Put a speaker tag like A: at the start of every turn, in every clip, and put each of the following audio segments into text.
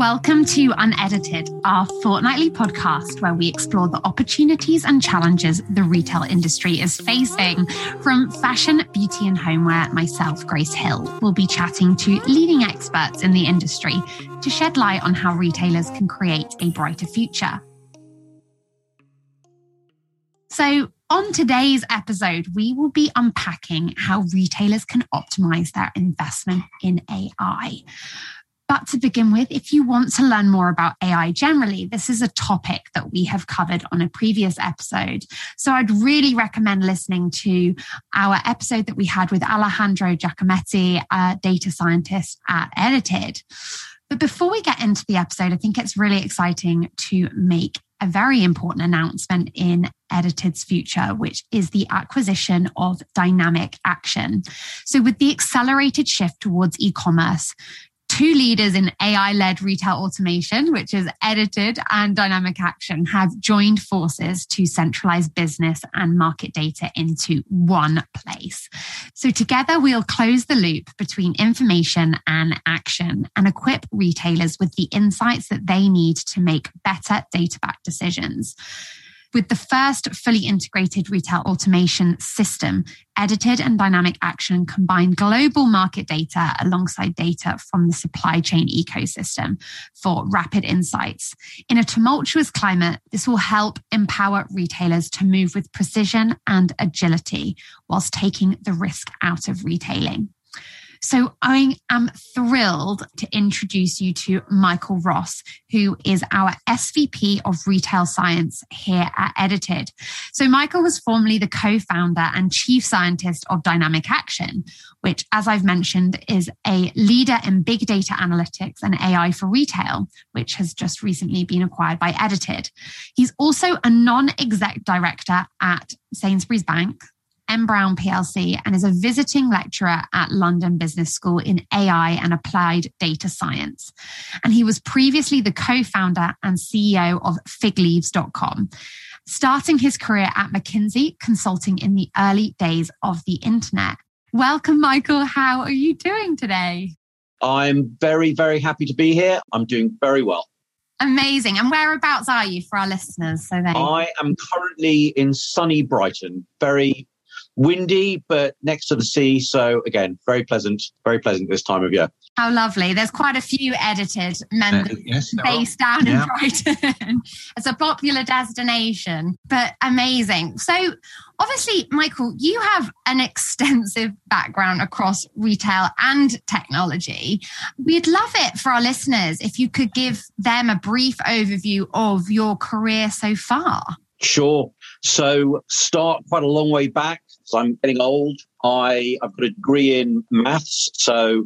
A: Welcome to Unedited, our fortnightly podcast where we explore the opportunities and challenges the retail industry is facing. From fashion, beauty, and homeware, myself, Grace Hill, will be chatting to leading experts in the industry to shed light on how retailers can create a brighter future. So, on today's episode, we will be unpacking how retailers can optimize their investment in AI. But to begin with, if you want to learn more about AI generally, this is a topic that we have covered on a previous episode. So I'd really recommend listening to our episode that we had with Alejandro Giacometti, a data scientist at Edited. But before we get into the episode, I think it's really exciting to make a very important announcement in Edited's future, which is the acquisition of Dynamic Action. So, with the accelerated shift towards e commerce, two leaders in AI led retail automation, which is edited and dynamic action, have joined forces to centralize business and market data into one place. So together we'll close the loop between information and action and equip retailers with the insights that they need to make better data backed decisions with the first fully integrated retail automation system, edited and dynamic action combine global market data alongside data from the supply chain ecosystem for rapid insights. In a tumultuous climate, this will help empower retailers to move with precision and agility whilst taking the risk out of retailing. So I am thrilled to introduce you to Michael Ross, who is our SVP of Retail Science here at Edited. So Michael was formerly the co-founder and chief scientist of Dynamic Action, which, as I've mentioned, is a leader in big data analytics and AI for retail, which has just recently been acquired by Edited. He's also a non-exec director at Sainsbury's Bank, N. Brown PLC and is a visiting lecturer at London Business School in AI and Applied Data Science. And he was previously the co founder and CEO of figleaves.com, starting his career at McKinsey, consulting in the early days of the internet. Welcome, Michael. How are you doing today?
B: I'm very, very happy to be here. I'm doing very well.
A: Amazing. And whereabouts are you for our listeners? So they
B: I am currently in sunny Brighton, very windy, but next to the sea. So again, very pleasant, very pleasant this time of year.
A: How lovely. There's quite a few edited members uh, yes, based down yeah. in Brighton. it's a popular destination, but amazing. So obviously, Michael, you have an extensive background across retail and technology. We'd love it for our listeners if you could give them a brief overview of your career so far.
B: Sure. So start quite a long way back. So I'm getting old. I, I've got a degree in maths. So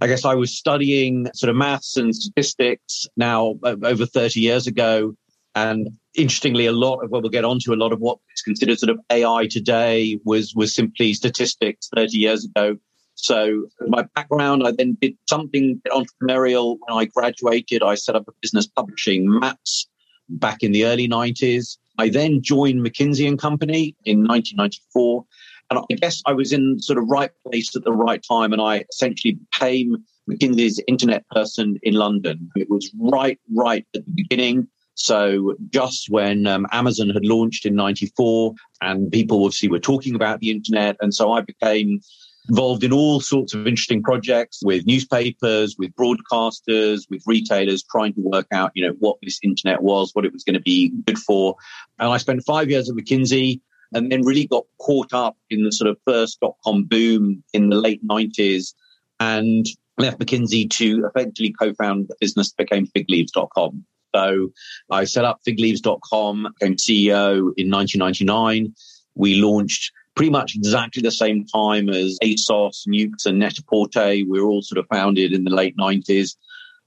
B: I guess I was studying sort of maths and statistics now over 30 years ago. And interestingly, a lot of what we'll get onto, a lot of what is considered sort of AI today was, was simply statistics 30 years ago. So my background, I then did something entrepreneurial when I graduated. I set up a business publishing maps back in the early 90s. I then joined McKinsey and Company in 1994. And I guess I was in sort of right place at the right time. And I essentially became McKinsey's internet person in London. It was right, right at the beginning. So just when um, Amazon had launched in 94 and people obviously were talking about the internet. And so I became involved in all sorts of interesting projects with newspapers, with broadcasters, with retailers, trying to work out, you know, what this internet was, what it was going to be good for. And I spent five years at McKinsey and then really got caught up in the sort of first dot com boom in the late 90s and left McKinsey to effectively co-found the business that became figleaves.com. So I set up figleaves.com, became CEO in 1999. We launched pretty much exactly the same time as ASOS, Nukes, and Net-a-Porter. We were all sort of founded in the late 90s.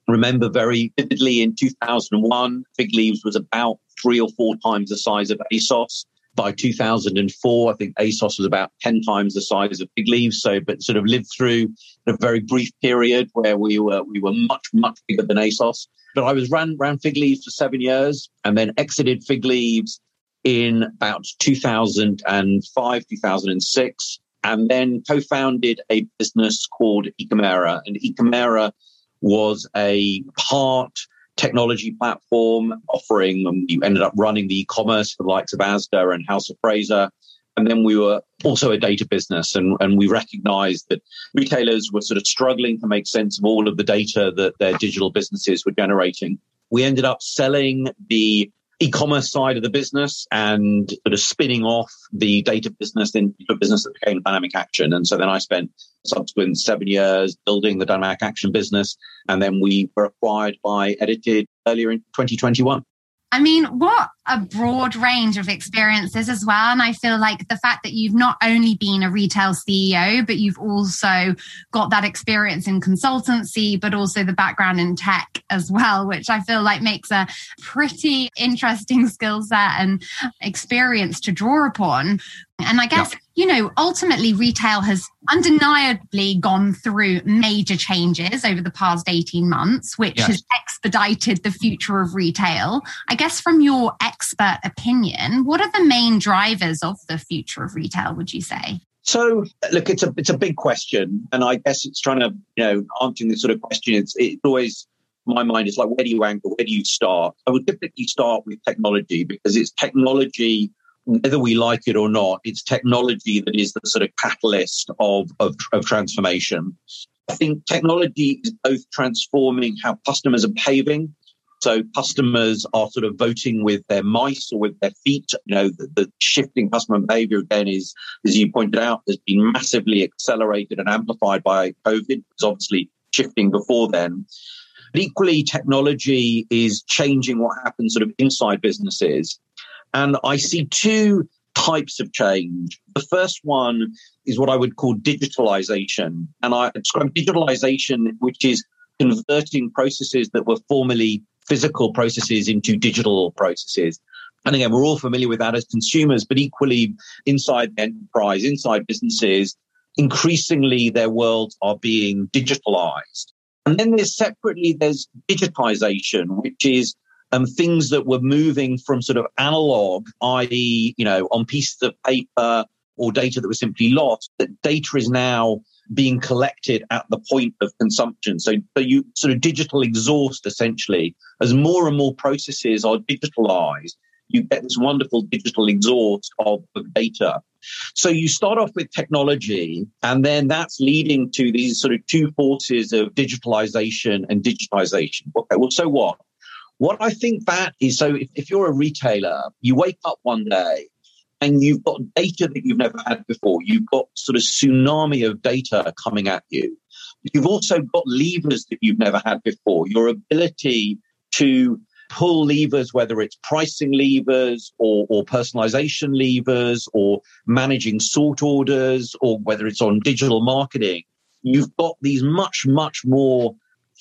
B: Remember very vividly in 2001, Fig Leaves was about three or four times the size of ASOS. By 2004, I think ASOS was about 10 times the size of Fig Leaves. So, but sort of lived through a very brief period where we were, we were much, much bigger than ASOS. But I was ran, ran Fig Leaves for seven years and then exited Fig Leaves in about 2005, 2006, and then co-founded a business called eCommera. And eCommera was a part technology platform offering, and we ended up running the e-commerce for the likes of Asda and House of Fraser. And then we were also a data business, and, and we recognized that retailers were sort of struggling to make sense of all of the data that their digital businesses were generating. We ended up selling the e-commerce side of the business and sort of spinning off the data business into a business that became Dynamic Action. And so then I spent subsequent seven years building the Dynamic Action business. And then we were acquired by Edited earlier in 2021.
A: I mean, what a broad range of experiences as well. And I feel like the fact that you've not only been a retail CEO, but you've also got that experience in consultancy, but also the background in tech as well, which I feel like makes a pretty interesting skill set and experience to draw upon. And I guess, you know, ultimately retail has undeniably gone through major changes over the past 18 months, which yes. has expedited the future of retail. I guess from your expert opinion, what are the main drivers of the future of retail, would you say?
B: So, look, it's a it's a big question, and I guess it's trying to you know answering this sort of question. It's it's always my mind is like, where do you anchor? Where do you start? I would typically start with technology because it's technology whether we like it or not, it's technology that is the sort of catalyst of, of, of transformation. I think technology is both transforming how customers are behaving. So customers are sort of voting with their mice or with their feet. You know, the, the shifting customer behavior again is, as you pointed out, has been massively accelerated and amplified by COVID. It's obviously shifting before then. But equally, technology is changing what happens sort of inside businesses. And I see two types of change. The first one is what I would call digitalization. And I describe digitalization, which is converting processes that were formerly physical processes into digital processes. And again, we're all familiar with that as consumers, but equally inside enterprise, inside businesses, increasingly their worlds are being digitalized. And then there's separately, there's digitization, which is um, things that were moving from sort of analog, i.e., you know, on pieces of paper or data that was simply lost, that data is now being collected at the point of consumption. So, so you sort of digital exhaust essentially as more and more processes are digitalized. You get this wonderful digital exhaust of, data. So you start off with technology, and then that's leading to these sort of two forces of digitalization and digitization. Okay, well, so what? What I think that is so if, if you're a retailer, you wake up one day and you've got data that you've never had before. You've got sort of tsunami of data coming at you. You've also got levers that you've never had before. Your ability to pull levers, whether it's pricing levers or, or personalization levers or managing sort orders or whether it's on digital marketing. You've got these much, much more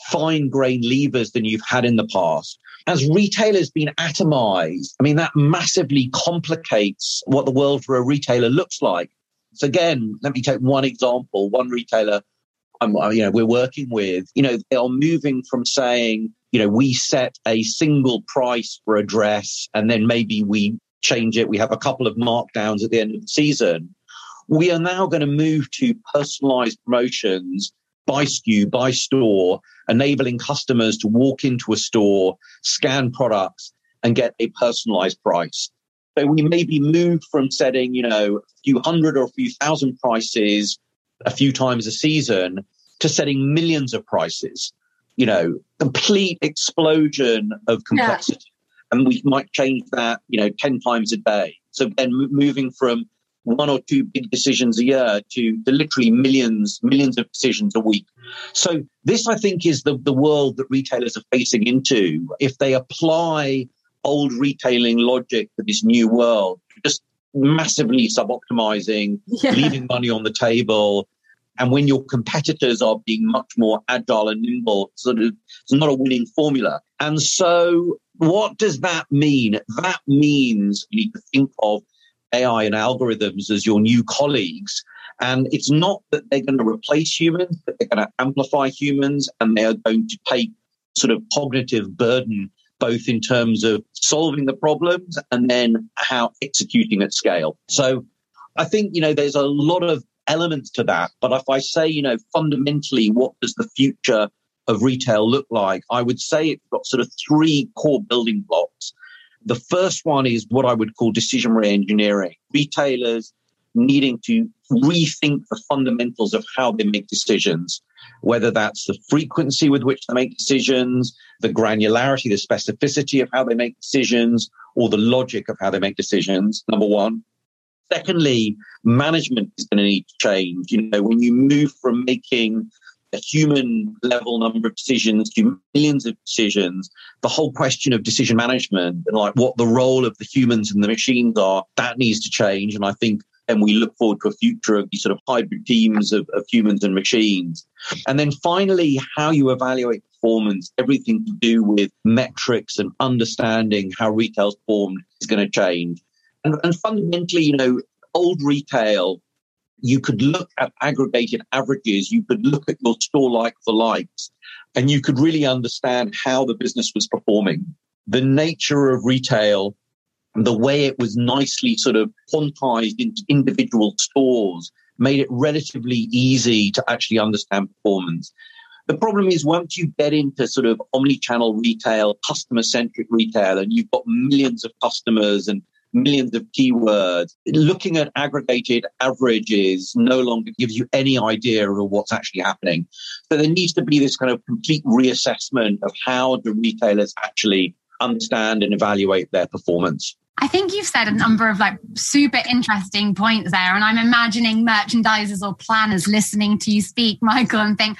B: fine grained levers than you've had in the past. As retailers been atomized, I mean, that massively complicates what the world for a retailer looks like. So again, let me take one example. One retailer I'm, you know, we're working with, you know, they are moving from saying, you know, we set a single price for a dress and then maybe we change it. We have a couple of markdowns at the end of the season. We are now going to move to personalized promotions by SKU, by store, enabling customers to walk into a store, scan products, and get a personalized price. So we maybe moved from setting, you know, a few hundred or a few thousand prices a few times a season to setting millions of prices. You know, complete explosion of complexity. Yeah. And we might change that, you know, 10 times a day. So then moving from one or two big decisions a year to, to literally millions, millions of decisions a week. So this, I think, is the, the world that retailers are facing into. If they apply old retailing logic to this new world, just massively sub-optimizing, yeah. leaving money on the table. And when your competitors are being much more agile and nimble, sort of, it's not a winning formula. And so what does that mean? That means you need to think of AI and algorithms as your new colleagues. And it's not that they're going to replace humans, but they're going to amplify humans and they are going to take sort of cognitive burden, both in terms of solving the problems and then how executing at scale. So I think, you know, there's a lot of elements to that. But if I say, you know, fundamentally, what does the future of retail look like? I would say it's got sort of three core building blocks. The first one is what I would call decision re-engineering. Retailers needing to rethink the fundamentals of how they make decisions, whether that's the frequency with which they make decisions, the granularity, the specificity of how they make decisions, or the logic of how they make decisions, number one. Secondly, management is going to need to change. You know, when you move from making a human level number of decisions to millions of decisions, the whole question of decision management and like what the role of the humans and the machines are, that needs to change. And I think and we look forward to a future of these sort of hybrid teams of, of humans and machines. And then finally, how you evaluate performance, everything to do with metrics and understanding how retail's formed is going to change. And, and fundamentally, you know, old retail you could look at aggregated averages, you could look at your store like for likes, and you could really understand how the business was performing. The nature of retail, the way it was nicely sort of quantized into individual stores made it relatively easy to actually understand performance. The problem is once you get into sort of omni-channel retail, customer centric retail, and you've got millions of customers and millions of keywords. Looking at aggregated averages no longer gives you any idea of what's actually happening. So there needs to be this kind of complete reassessment of how do retailers actually understand and evaluate their performance.
A: I think you've said a number of like super interesting points there. And I'm imagining merchandisers or planners listening to you speak, Michael, and think,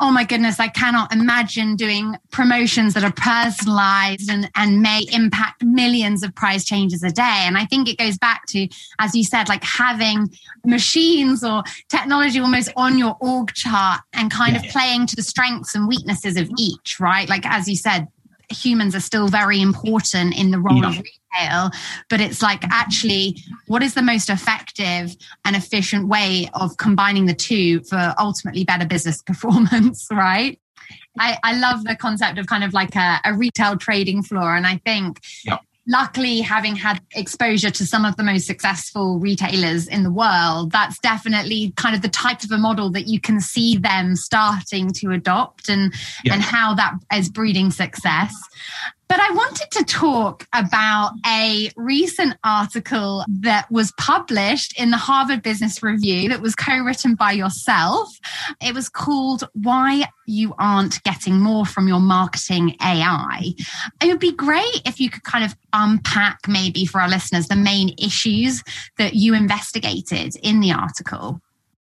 A: oh my goodness, I cannot imagine doing promotions that are personalized and, and may impact millions of price changes a day. And I think it goes back to, as you said, like having machines or technology almost on your org chart and kind yeah. of playing to the strengths and weaknesses of each, right? Like, as you said, humans are still very important in the role yeah. of retail, but it's like actually what is the most effective and efficient way of combining the two for ultimately better business performance, right? I, I love the concept of kind of like a, a retail trading floor. And I think yeah luckily having had exposure to some of the most successful retailers in the world that's definitely kind of the type of a model that you can see them starting to adopt and yeah. and how that is breeding success but I wanted to talk about a recent article that was published in the Harvard Business Review that was co written by yourself. It was called Why You Aren't Getting More from Your Marketing AI. It would be great if you could kind of unpack, maybe for our listeners, the main issues that you investigated in the article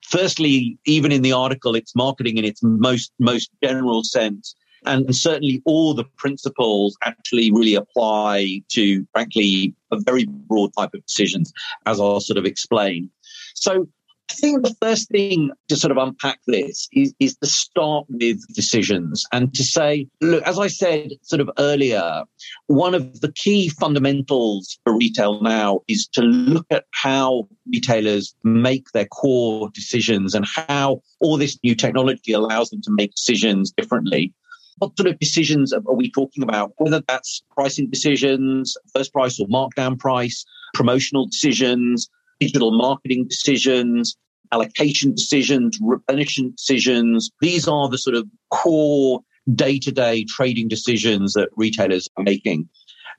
B: firstly, even in the article, it's marketing in its most most general sense. And certainly all the principles actually really apply to, frankly, a very broad type of decisions, as I'll sort of explain. So I think the first thing to sort of unpack this is, is to start with decisions and to say, look, as I said sort of earlier, one of the key fundamentals for retail now is to look at how retailers make their core decisions and how all this new technology allows them to make decisions differently. What sort of decisions are we talking about? Whether that's pricing decisions, first price or markdown price, promotional decisions, digital marketing decisions, allocation decisions, replenishment decisions. These are the sort of core day to day trading decisions that retailers are making.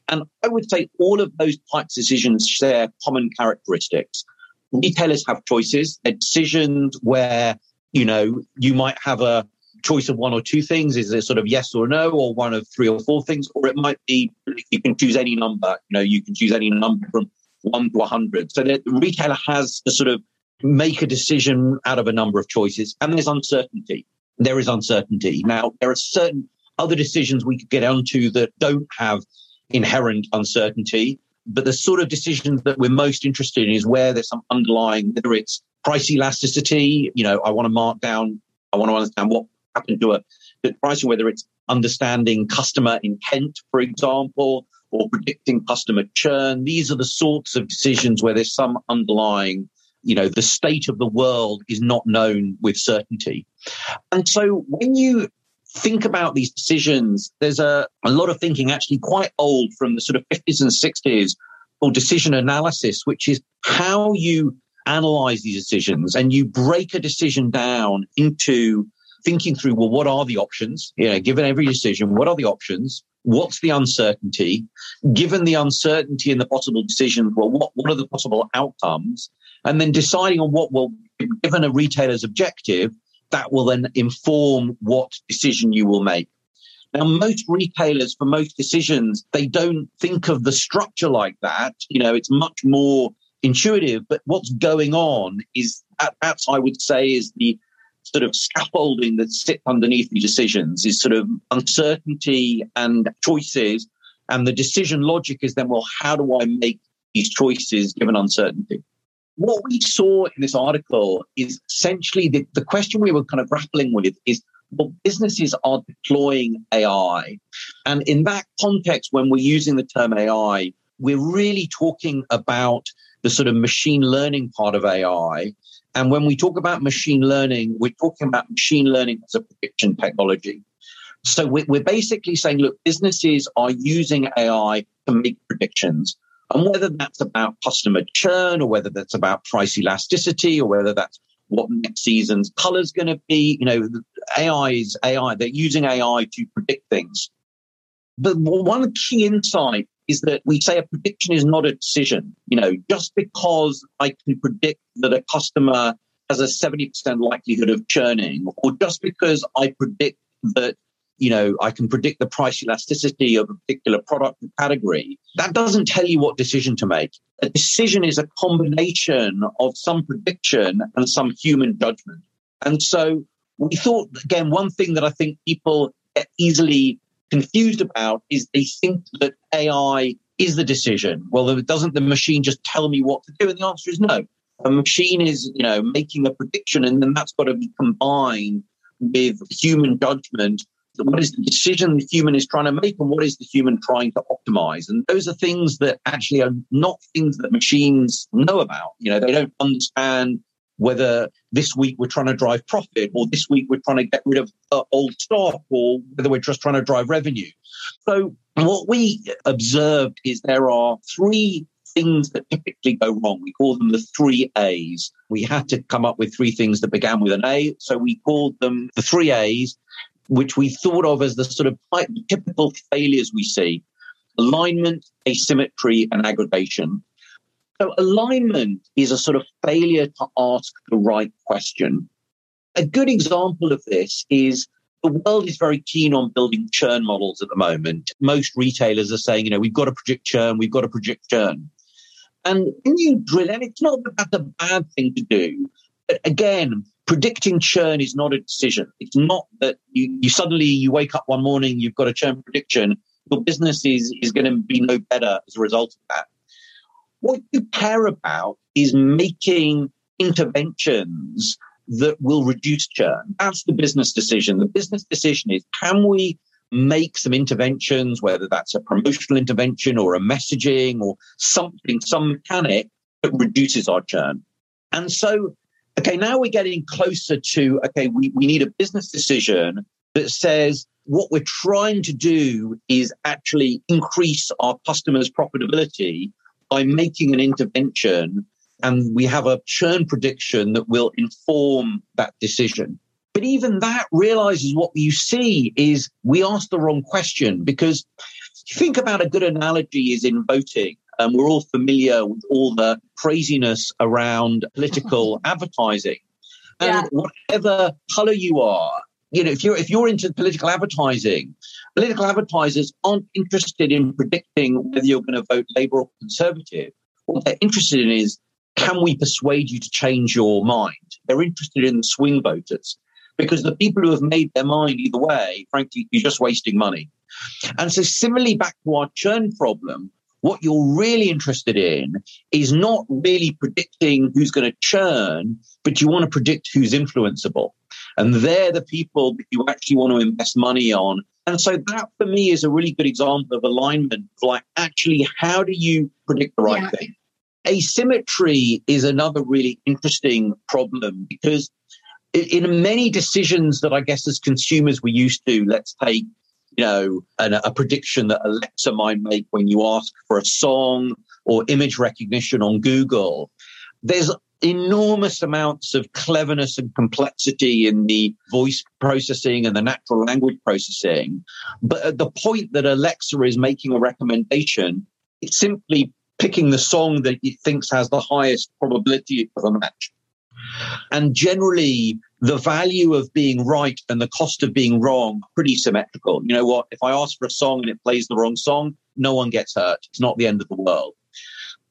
B: And I would say all of those types of decisions share common characteristics. Retailers have choices, They're decisions where, you know, you might have a choice of one or two things? Is it sort of yes or no, or one of three or four things? Or it might be you can choose any number. You know, you can choose any number from one to hundred. So the retailer has to sort of make a decision out of a number of choices, and there's uncertainty. There is uncertainty. Now there are certain other decisions we could get onto that don't have inherent uncertainty. But the sort of decisions that we're most interested in is where there's some underlying, whether it's price elasticity, you know, I want to mark down, I want to understand what happen to a pricing, whether it's understanding customer intent, for example, or predicting customer churn. These are the sorts of decisions where there's some underlying, you know, the state of the world is not known with certainty. And so when you think about these decisions, there's a, a lot of thinking actually quite old from the sort of 50s and 60s called decision analysis, which is how you analyze these decisions and you break a decision down into thinking through, well, what are the options? You know, given every decision, what are the options? What's the uncertainty? Given the uncertainty and the possible decisions, well, what, what are the possible outcomes? And then deciding on what will, given a retailer's objective, that will then inform what decision you will make. Now, most retailers, for most decisions, they don't think of the structure like that. You know, it's much more intuitive, but what's going on is that, that's, I would say, is the sort of scaffolding that sits underneath the decisions is sort of uncertainty and choices. And the decision logic is then, well, how do I make these choices given uncertainty? What we saw in this article is essentially the, the question we were kind of grappling with is well, businesses are deploying AI. And in that context, when we're using the term AI, we're really talking about the sort of machine learning part of AI. And when we talk about machine learning, we're talking about machine learning as a prediction technology. So we're basically saying, look, businesses are using AI to make predictions. And whether that's about customer churn or whether that's about price elasticity or whether that's what next season's color is going to be. You know, AI is AI. They're using AI to predict things. But one key insight is that we say a prediction is not a decision. You know, just because I can predict that a customer has a 70% likelihood of churning, or just because I predict that you know, I can predict the price elasticity of a particular product category. That doesn't tell you what decision to make. A decision is a combination of some prediction and some human judgment. And so we thought, again, one thing that I think people easily confused about is they think that AI is the decision. Well, doesn't the machine just tell me what to do? And the answer is no. A machine is, you know, making a prediction and then that's got to be combined with human judgment what is the decision the human is trying to make and what is the human trying to optimize and those are things that actually are not things that machines know about you know they don't understand whether this week we're trying to drive profit or this week we're trying to get rid of uh, old stock or whether we're just trying to drive revenue so what we observed is there are three things that typically go wrong. We call them the three A's. We had to come up with three things that began with an A. So we called them the three A's which we thought of as the sort of typical failures we see alignment, asymmetry, and aggregation. So, alignment is a sort of failure to ask the right question. A good example of this is the world is very keen on building churn models at the moment. Most retailers are saying, you know, we've got to predict churn, we've got to predict churn. And when you drill, and it's not that that's a bad thing to do, but again, predicting churn is not a decision. It's not that you, you suddenly you wake up one morning, you've got a churn prediction. Your business is, is going to be no better as a result of that. What you care about is making interventions that will reduce churn. That's the business decision. The business decision is can we make some interventions, whether that's a promotional intervention or a messaging or something, some mechanic that reduces our churn. And so Okay, now we're getting closer to, okay, we, we need a business decision that says what we're trying to do is actually increase our customers' profitability by making an intervention. And we have a churn prediction that will inform that decision. But even that realizes what you see is we ask the wrong question because think about a good analogy is in voting. Um, we're all familiar with all the craziness around political advertising. And yeah. whatever color you are, you know, if you're if you're into political advertising, political advertisers aren't interested in predicting whether you're going to vote Labour or Conservative. What they're interested in is can we persuade you to change your mind? They're interested in the swing voters because the people who have made their mind either way, frankly, you're just wasting money. And so, similarly, back to our churn problem, what you're really interested in is not really predicting who's going to churn, but you want to predict who's influenceable. And they're the people that you actually want to invest money on. And so that for me is a really good example of alignment. Like, actually, how do you predict the right yeah. thing? Asymmetry is another really interesting problem because in many decisions that I guess as consumers we used to, let's take you know, an, a prediction that Alexa might make when you ask for a song or image recognition on Google. There's enormous amounts of cleverness and complexity in the voice processing and the natural language processing. But at the point that Alexa is making a recommendation, it's simply picking the song that it thinks has the highest probability of a match. And generally, the value of being right and the cost of being wrong pretty symmetrical. You know what? If I ask for a song and it plays the wrong song, no one gets hurt. It's not the end of the world.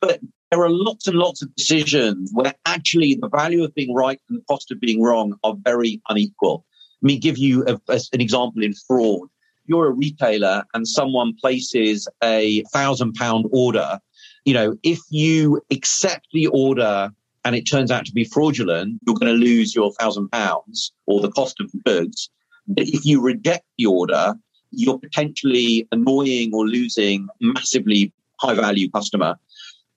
B: But there are lots and lots of decisions where actually the value of being right and the cost of being wrong are very unequal. Let me give you a, a, an example in fraud. You're a retailer and someone places a thousand pound order. You know, if you accept the order and it turns out to be fraudulent, you're going to lose your thousand pounds or the cost of the goods. But if you reject the order, you're potentially annoying or losing massively high value customer.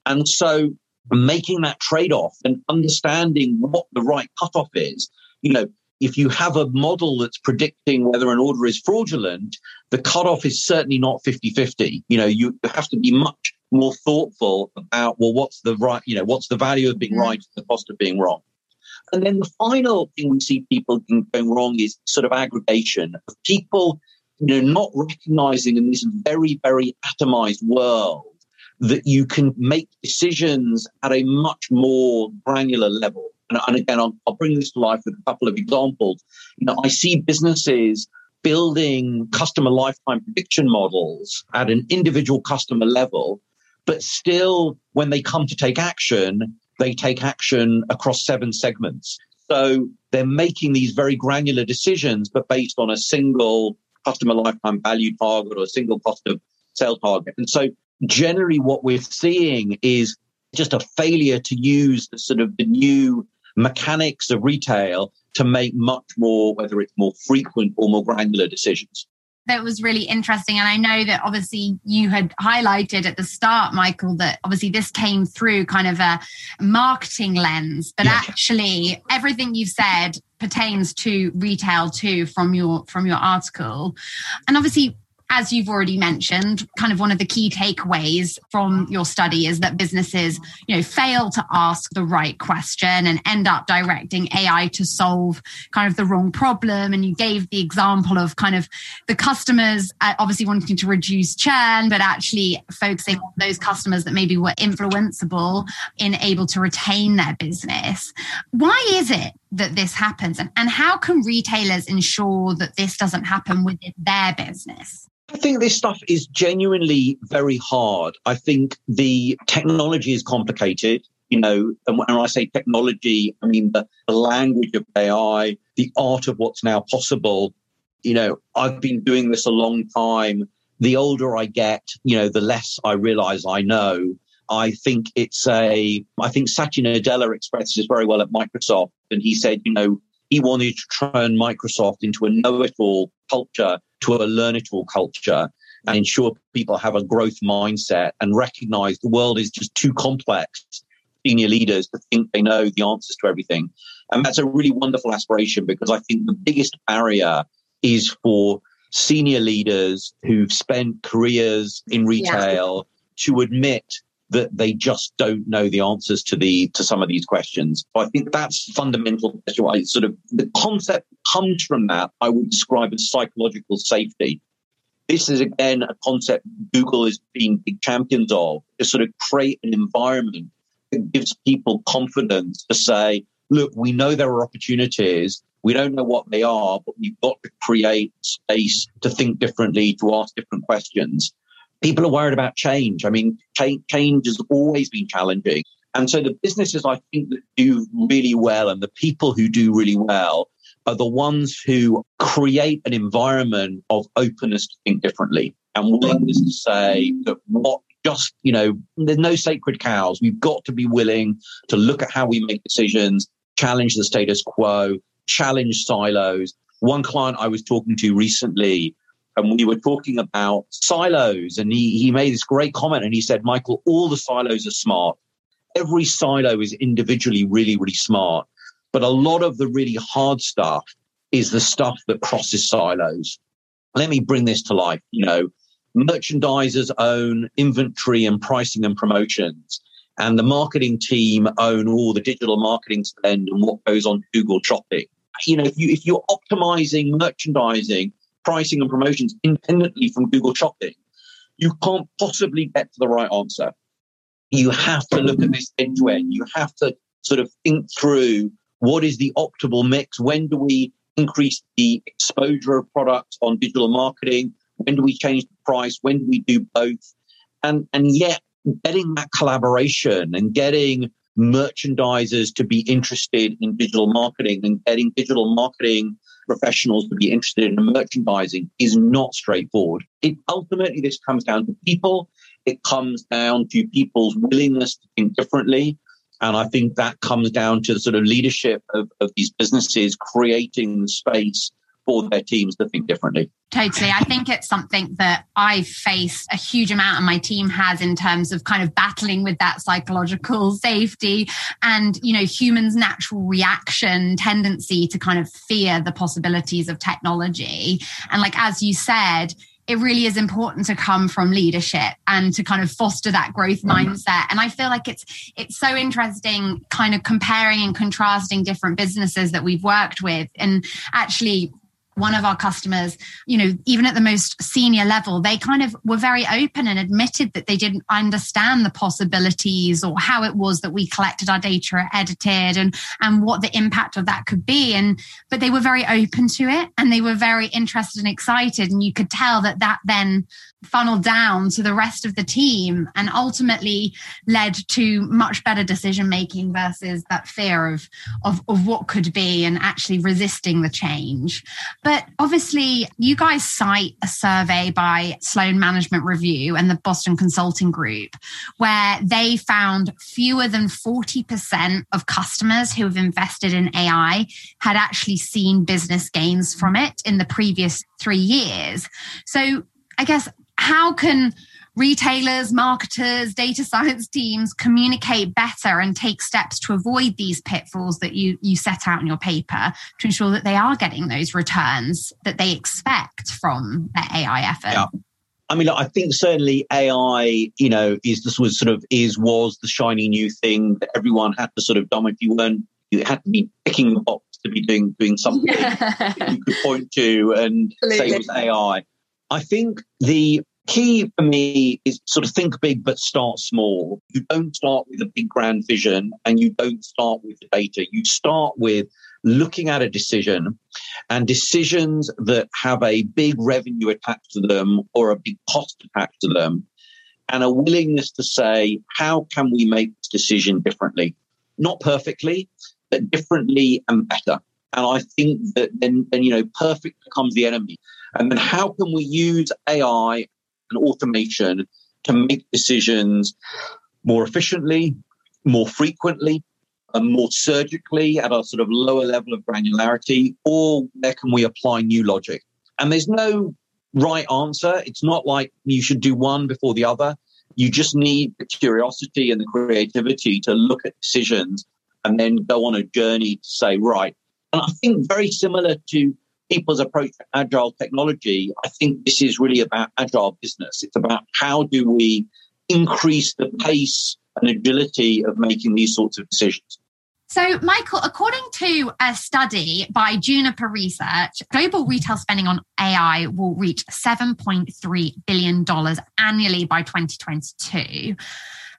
B: And so making that trade off and understanding what the right cutoff is, you know, if you have a model that's predicting whether an order is fraudulent, the cutoff is certainly not 50 50. You know, you have to be much more thoughtful about, well, what's the right, you know, what's the value of being mm. right and the cost of being wrong. And then the final thing we see people going wrong is sort of aggregation of people, you know, not recognizing in this very, very atomized world that you can make decisions at a much more granular level. And, and again, I'll, I'll bring this to life with a couple of examples. You know, I see businesses building customer lifetime prediction models at an individual customer level but still, when they come to take action, they take action across seven segments. So they're making these very granular decisions, but based on a single customer lifetime value target or a single cost of sale target. And so generally what we're seeing is just a failure to use the sort of the new mechanics of retail to make much more, whether it's more frequent or more granular decisions
A: that was really interesting. And I know that obviously you had highlighted at the start, Michael, that obviously this came through kind of a marketing lens, but yeah. actually everything you've said pertains to retail too from your from your article. And obviously as you've already mentioned, kind of one of the key takeaways from your study is that businesses, you know, fail to ask the right question and end up directing AI to solve kind of the wrong problem. And you gave the example of kind of the customers uh, obviously wanting to reduce churn, but actually focusing on those customers that maybe were influenceable in able to retain their business. Why is it that this happens and, and how can retailers ensure that this doesn't happen within their business
B: I think this stuff is genuinely very hard. I think the technology is complicated. You know, and when I say technology, I mean the, the language of AI, the art of what's now possible. You know, I've been doing this a long time. The older I get, you know, the less I realize I know. I think it's a, I think Satya Nadella expressed this very well at Microsoft. And he said, you know, he wanted to turn Microsoft into a know it all culture to a learn it all culture and ensure people have a growth mindset and recognize the world is just too complex senior leaders to think they know the answers to everything. And that's a really wonderful aspiration because I think the biggest barrier is for senior leaders who've spent careers in retail yeah. to admit that they just don't know the answers to the to some of these questions. I think that's fundamental. I Sort of the concept comes from that. I would describe as psychological safety. This is again a concept Google is being big champions of to sort of create an environment that gives people confidence to say, look, we know there are opportunities. We don't know what they are, but we've got to create space to think differently, to ask different questions people are worried about change. I mean, change has always been challenging. And so the businesses I think that do really well and the people who do really well are the ones who create an environment of openness to think differently and willingness to say that what just, you know, there's no sacred cows. We've got to be willing to look at how we make decisions, challenge the status quo, challenge silos. One client I was talking to recently and we were talking about silos and he, he made this great comment and he said, Michael, all the silos are smart. Every silo is individually really, really smart. But a lot of the really hard stuff is the stuff that crosses silos. Let me bring this to life. You know, merchandisers own inventory and pricing and promotions. and the marketing team own all the digital marketing spend and what goes on Google Shopping. You know, if you if you're optimizing merchandising, pricing and promotions independently from Google Shopping, you can't possibly get to the right answer. You have to look at this end to end. You have to sort of think through what is the optimal mix? When do we increase the exposure of products on digital marketing? When do we change the price? When do we do both? And, and yet getting that collaboration and getting merchandisers to be interested in digital marketing and getting digital marketing professionals to be interested in merchandising is not straightforward. It ultimately this comes down to people. It comes down to people's willingness to think differently. And I think that comes down to the sort of leadership of, of these businesses creating the space for their teams to think differently.
A: Totally. I think it's something that I face a huge amount and my team has in terms of kind of battling with that psychological safety and, you know, humans' natural reaction tendency to kind of fear the possibilities of technology. And like, as you said, it really is important to come from leadership and to kind of foster that growth mm-hmm. mindset and i feel like it's it's so interesting kind of comparing and contrasting different businesses that we've worked with and actually one of our customers, you know, even at the most senior level, they kind of were very open and admitted that they didn't understand the possibilities or how it was that we collected our data, edited, and and what the impact of that could be. And but they were very open to it, and they were very interested and excited, and you could tell that that then funneled down to the rest of the team and ultimately led to much better decision making versus that fear of, of, of what could be and actually resisting the change. But obviously, you guys cite a survey by Sloan Management Review and the Boston Consulting Group, where they found fewer than 40% of customers who have invested in AI had actually seen business gains from it in the previous three years. So I guess how can retailers, marketers, data science teams communicate better and take steps to avoid these pitfalls that you, you set out in your paper to ensure that they are getting those returns that they expect from their AI effort?
B: Yeah. I mean, I think certainly AI, you know, is this was sort of is was the shiny new thing that everyone had to sort of dumb if you weren't you had to be picking the box to be doing doing something you could point to and Absolutely. say it was AI. I think the key for me is sort of think big but start small. You don't start with a big grand vision and you don't start with the data. You start with looking at a decision and decisions that have a big revenue attached to them or a big cost attached to them and a willingness to say, how can we make this decision differently? Not perfectly, but differently and better. And I think that then, then you know, perfect becomes the enemy. And then how can we use AI and automation to make decisions more efficiently, more frequently, and more surgically at a sort of lower level of granularity, or where can we apply new logic? And there's no right answer. It's not like you should do one before the other. You just need the curiosity and the creativity to look at decisions and then go on a journey to say, right. And I think very similar to people's approach to agile technology, I think this is really about agile business. It's about how do we increase the pace and agility of making these sorts of decisions.
A: So, Michael, according to a study by Juniper Research, global retail spending on AI will reach $7.3 billion annually by 2022.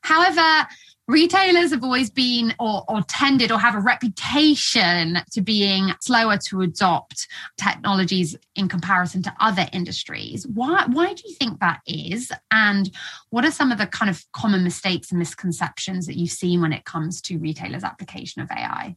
A: However, retailers have always been or, or tended or have a reputation to being slower to adopt technologies in comparison to other industries. Why, why do you think that is? And what are some of the kind of common mistakes and misconceptions that you've seen when it comes to retailers' application of AI?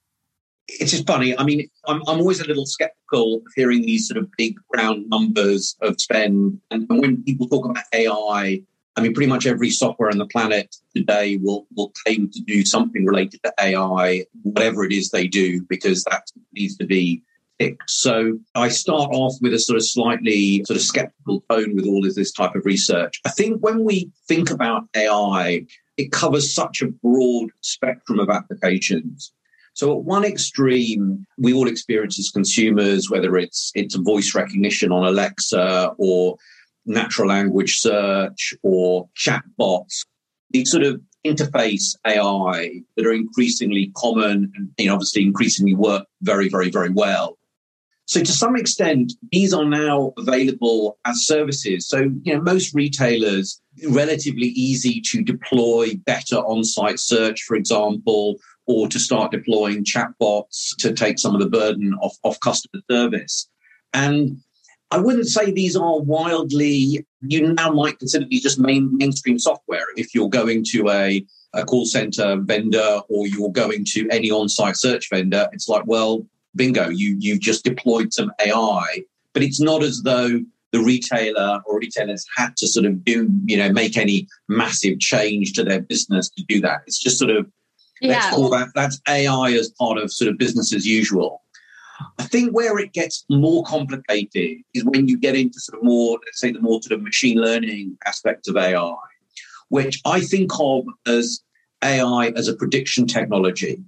B: It's just funny. I mean, I'm, I'm always a little skeptical of hearing these sort of big round numbers of spend. And when people talk about AI, I mean, pretty much every software on the planet today will, will claim to do something related to AI, whatever it is they do, because that needs to be fixed. So I start off with a sort of slightly sort of skeptical tone with all of this type of research. I think when we think about AI, it covers such a broad spectrum of applications. So at one extreme, we all experience as consumers, whether it's it's voice recognition on Alexa or natural language search or chatbots, these sort of interface AI that are increasingly common and you know, obviously increasingly work very, very, very well. So to some extent, these are now available as services. So, you know, most retailers, relatively easy to deploy better on-site search, for example, or to start deploying chatbots to take some of the burden off, off customer service. And I wouldn't say these are wildly, you now might consider these just main, mainstream software. If you're going to a, a call center vendor or you're going to any on-site search vendor, it's like, well, bingo, you you just deployed some AI, but it's not as though the retailer or retailers had to sort of do, you know, make any massive change to their business to do that. It's just sort of yeah. let's call that that's AI as part of sort of business as usual. I think where it gets more complicated is when you get into sort of more, let's say, the more sort of machine learning aspect of AI, which I think of as AI as a prediction technology.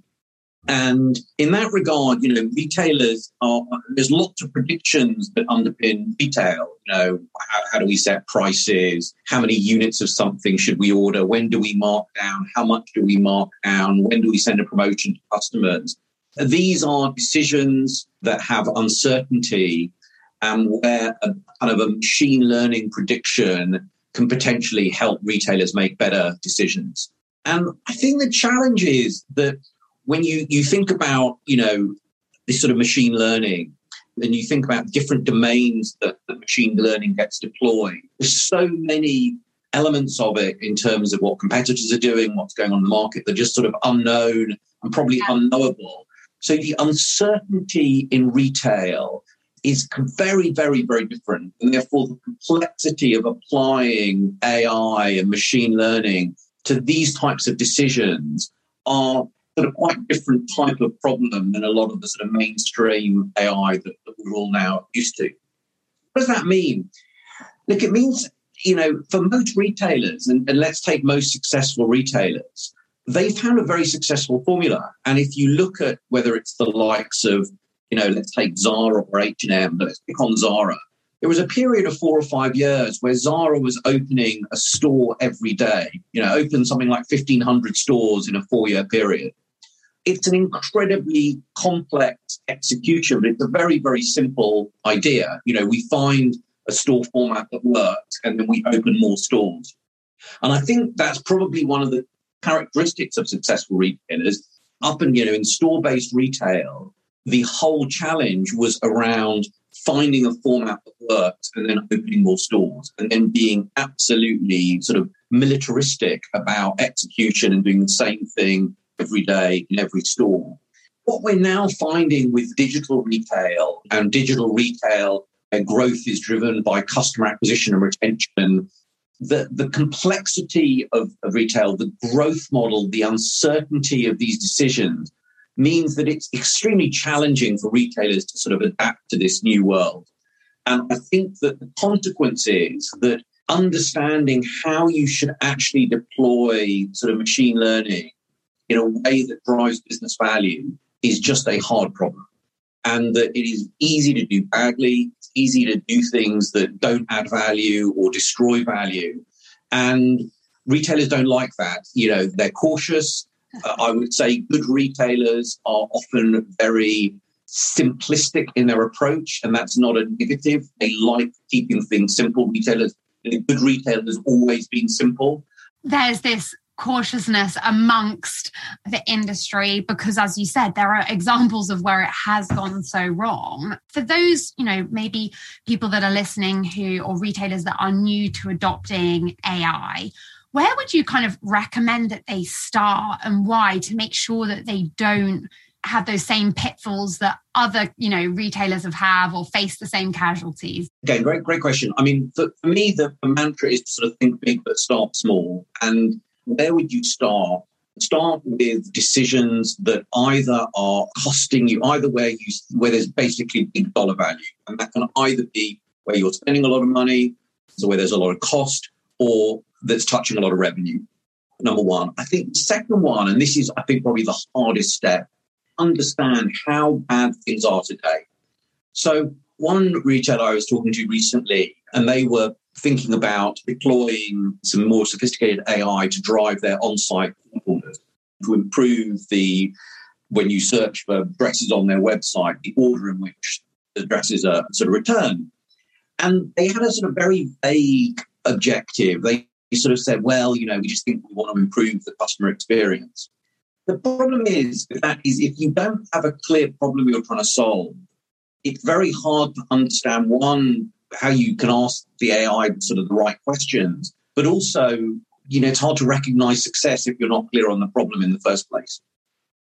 B: And in that regard, you know, retailers are, there's lots of predictions that underpin retail. You know, how, how, do we set prices? How many units of something should we order? When do we mark down? How much do we mark down? When do we send a promotion to customers? These are decisions that have uncertainty and where a kind of a machine learning prediction can potentially help retailers make better decisions. And I think the challenge is that when you, you think about, you know, this sort of machine learning, and you think about different domains that, that machine learning gets deployed, there's so many elements of it in terms of what competitors are doing, what's going on in the market. They're just sort of unknown and probably unknowable. So the uncertainty in retail is very, very, very different. And therefore, the complexity of applying AI and machine learning to these types of decisions are sort of quite a different type of problem than a lot of the sort of mainstream AI that, that we're all now used to. What does that mean? Look, it means, you know, for most retailers, and, and let's take most successful retailers, they found a very successful formula. And if you look at whether it's the likes of, you know, let's take Zara or H&M, let's pick on Zara. There was a period of four or five years where Zara was opening a store every day, you know, opened something like 1,500 stores in a four year period it's an incredibly complex execution, but it's a very, very simple idea. You know, we find a store format that works and then we open more stores. And I think that's probably one of the characteristics of successful retailers. Up and, you know, in store based retail, the whole challenge was around finding a format that worked and then opening more stores and then being absolutely sort of militaristic about execution and doing the same thing every day in every store. What we're now finding with digital retail and digital retail growth is driven by customer acquisition and retention. The, the complexity of, of retail, the growth model, the uncertainty of these decisions means that it's extremely challenging for retailers to sort of adapt to this new world. And I think that the consequence is that understanding how you should actually deploy sort of machine learning in a way that drives business value is just a hard problem. And that it is easy to do badly, easy to do things that don't add value or destroy value. And retailers don't like that. You know, they're cautious. Uh, I would say good retailers are often very simplistic in their approach, and that's not a negative. They like keeping things simple. Retailers, good retailers, always been simple.
A: There's this cautiousness amongst the industry because as you said there are examples of where it has gone so wrong. For those you know maybe people that are listening who or retailers that are new to adopting ai where would you kind of recommend that they start and why to make sure that they don't have those same pitfalls that other you know retailers have have or face the same casualties?
B: Again great great question. I mean for, for me the, mantra is to sort of think big but start small. And where would you start? Start with decisions that either are costing you, either where you where there's basically big dollar value, and that can either be where you're spending a lot of money, so where there's a lot of cost, or that's touching a lot of revenue. Number one. I think the second one, and this is I think probably the hardest step, understand how bad things are today. So one retailer I was talking to recently, and they were thinking about deploying some more sophisticated AI to drive their on-site orders to improve the when you search for dresses on their website, the order in which the dresses are sort of returned. And they had a sort of very vague objective. They sort of said, well, you know, we just think we want to improve the customer experience. The problem is that is if you don't have a clear problem you're trying to solve, it's very hard to understand one how you can ask the AI sort of the right questions, but also you know it's hard to recognize success if you're not clear on the problem in the first place.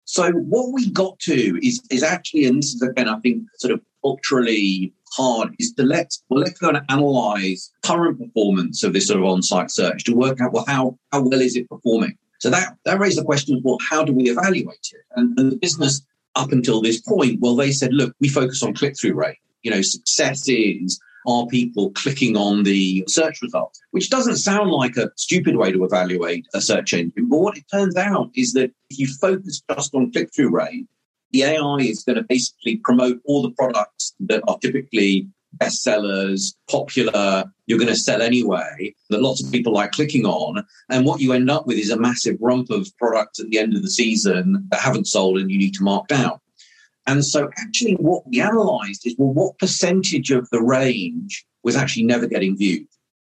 B: So what we got to is is actually, and this is again I think sort of culturally hard, is to let well let's go and analyze current performance of this sort of on-site search to work out well how how well is it performing. So that, that raised the question of, well, how do we evaluate it? And, and the business up until this point, well, they said, look, we focus on click through rate. You know, success is are people clicking on the search results, which doesn't sound like a stupid way to evaluate a search engine. But what it turns out is that if you focus just on click through rate, the AI is going to basically promote all the products that are typically bestsellers, popular, you're going to sell anyway, that lots of people like clicking on. And what you end up with is a massive rump of products at the end of the season that haven't sold and you need to mark down. And so, actually, what we analyzed is well, what percentage of the range was actually never getting viewed?